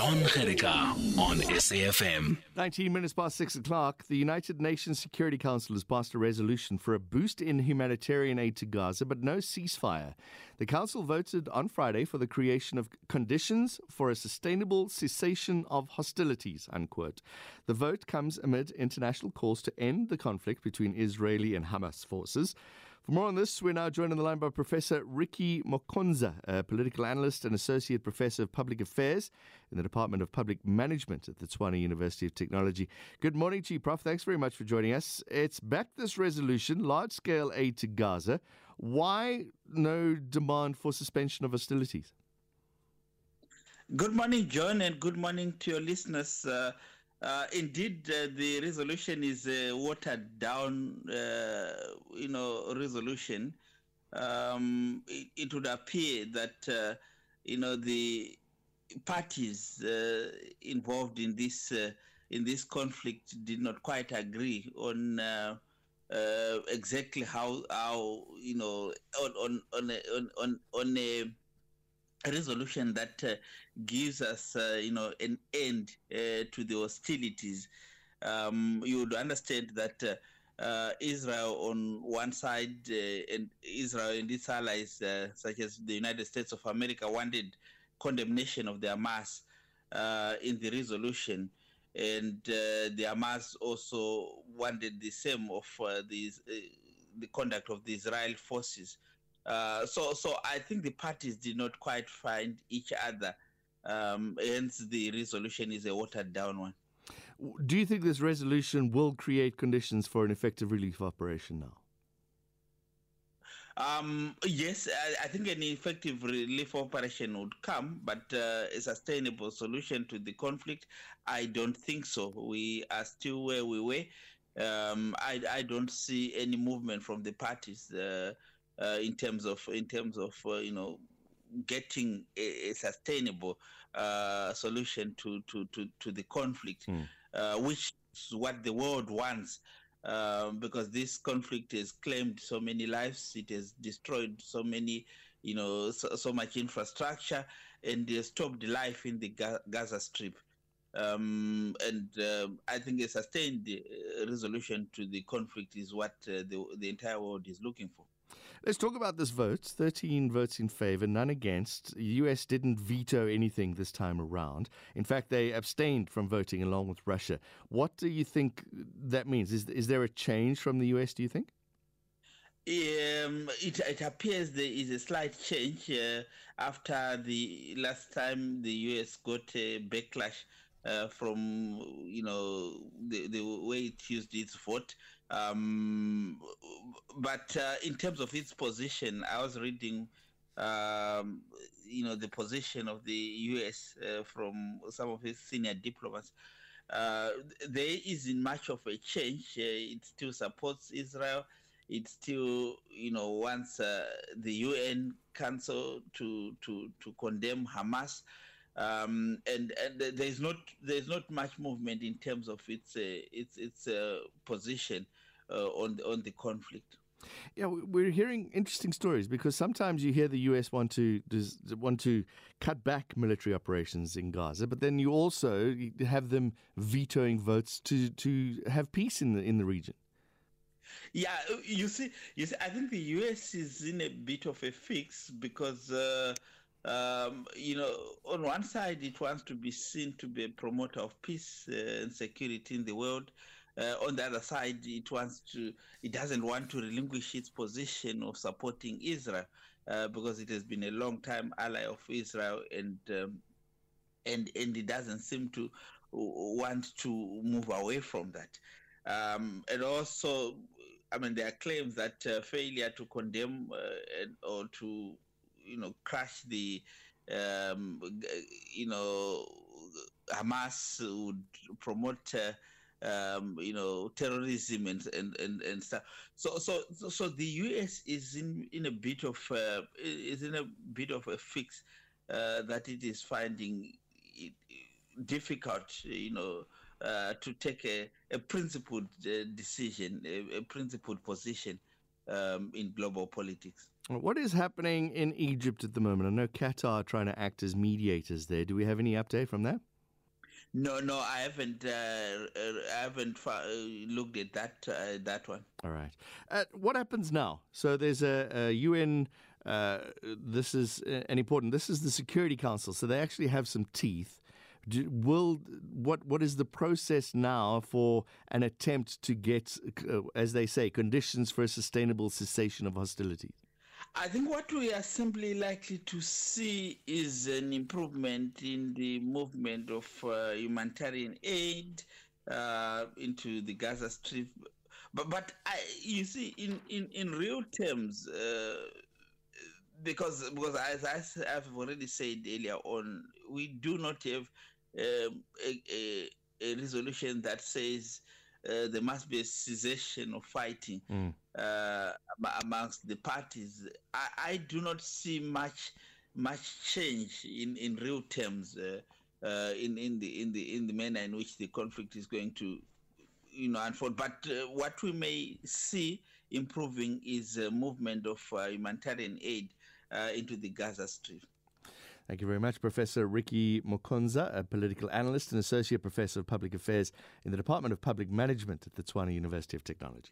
Don Jerica on SAFM. 19 minutes past 6 o'clock, the United Nations Security Council has passed a resolution for a boost in humanitarian aid to Gaza, but no ceasefire. The Council voted on Friday for the creation of conditions for a sustainable cessation of hostilities, unquote. The vote comes amid international calls to end the conflict between Israeli and Hamas forces. For more on this, we're now joined on the line by Professor Ricky Mukonza, a political analyst and associate professor of public affairs in the Department of Public Management at the Tshwane University of Technology. Good morning you, Prof. Thanks very much for joining us. It's back this resolution, large scale aid to Gaza. Why no demand for suspension of hostilities? Good morning, John, and good morning to your listeners. Uh, uh, indeed, uh, the resolution is a watered down, uh, you know, resolution. Um, it, it, would appear that, uh, you know, the parties uh, involved in this uh, in this conflict did not quite agree on exactly how how you know on on on a, on, on, a resolution that uh, gives us, uh, you know, an end uh, to the hostilities. Um, you would understand that uh, uh, Israel on one side uh, and Israel and its allies, such as the United States of America, wanted condemnation of the Hamas in the resolution. And the Hamas also wanted the same of these, the conduct of the Israel forces. Uh, so, so I think the parties did not quite find each other. Um, hence, the resolution is a watered down one. Do you think this resolution will create conditions for an effective relief operation now? Um, yes, I, I, think an effective relief operation would come, but uh, a sustainable solution to the conflict, I don't think so. We are still where we were. Um, I, I, don't see any movement from the parties. Uh, uh, in terms of in terms of uh, you know getting a, a sustainable uh, solution to, to, to, to the conflict, mm. which is what the world wants. Um, because this conflict has claimed so many lives, it has destroyed so many, you know, so, so much infrastructure, and has stopped life in the Gaza Strip. Um, and uh, I think a sustained uh, resolution to the conflict is what uh, the, the entire world is looking for. Let's talk about this vote 13 votes in favor, none against. The US didn't veto anything this time around. In fact, they abstained from voting along with Russia. What do you think that means? Is, is there a change from the US, do you think? Um, it, it, appears there is a slight change uh, after the last time the US got a backlash uh, from you know the, the way it used its vote. Um, but uh, in terms of its position, I was reading, um, you know, the position of the U.S. Uh, from some of its senior diplomats. Uh, there isn't much of a change. Uh, it still supports Israel. It still, you know, wants uh, the UN Council to to to condemn Hamas um, and and there's not there's not much movement in terms of its uh, its its uh, position uh, on the, on the conflict. Yeah, we're hearing interesting stories because sometimes you hear the U.S. want to want to cut back military operations in Gaza, but then you also have them vetoing votes to to have peace in the in the region. Yeah, you see, you see, I think the U.S. is in a bit of a fix because uh, um, you know, on one side, it wants to be seen to be a promoter of peace uh, and security in the world. Uh, on the other side, it wants to, it doesn't want to relinquish its position of supporting Israel uh, because it has been a long time ally of Israel, and um, and and it doesn't seem to want to move away from that. Um, and also, I mean, there are claims that uh, failure to condemn uh, or to you know crash the um, you know Hamas would promote. Uh, um, you know, terrorism and, and, and, and stuff. So, so, so the U.S. is in, in a bit of uh, is in a bit of a fix uh, that it is finding it difficult, you know, uh, to take a, a principled uh, decision, a, a, principled position um, in global politics. What is happening in Egypt at the moment? I know Qatar are trying to act as mediators there. Do we have any update from that? No, no, I haven't. Uh, I haven't fa- looked at that uh, that one. All right. Uh, what happens now? So there's a, a UN. Uh, this is an important. This is the Security Council. So they actually have some teeth. Do, will what what is the process now for an attempt to get, uh, as they say, conditions for a sustainable cessation of hostilities? I think what we are simply likely to see is an improvement in the movement of uh, humanitarian aid uh, into the Gaza Strip. But, but I, you see, in, in, in real terms, uh, because because as I have already said earlier on, we do not have um, a, a, a resolution that says uh, there must be a cessation of fighting mm. Uh, amongst the parties. I, I, do not see much much change in, in real terms uh, uh in, in the in the in the manner in which the conflict is going to you know unfold. But uh, what we may see improving is movement of humanitarian aid into the Gaza Strip. Thank you very much, Professor Ricky Mukonza, a political analyst and associate professor of public affairs in the Department of Public Management at the Tshwane University of Technology.